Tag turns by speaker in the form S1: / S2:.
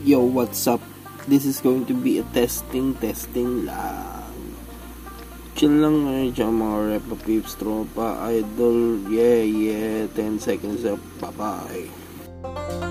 S1: Yo, what's up? This is going to be a testing, testing lang. Chill lang eh. ngayon dyan mga repa peeps, tropa, idol, yeah, yeah, 10 seconds up, bye-bye.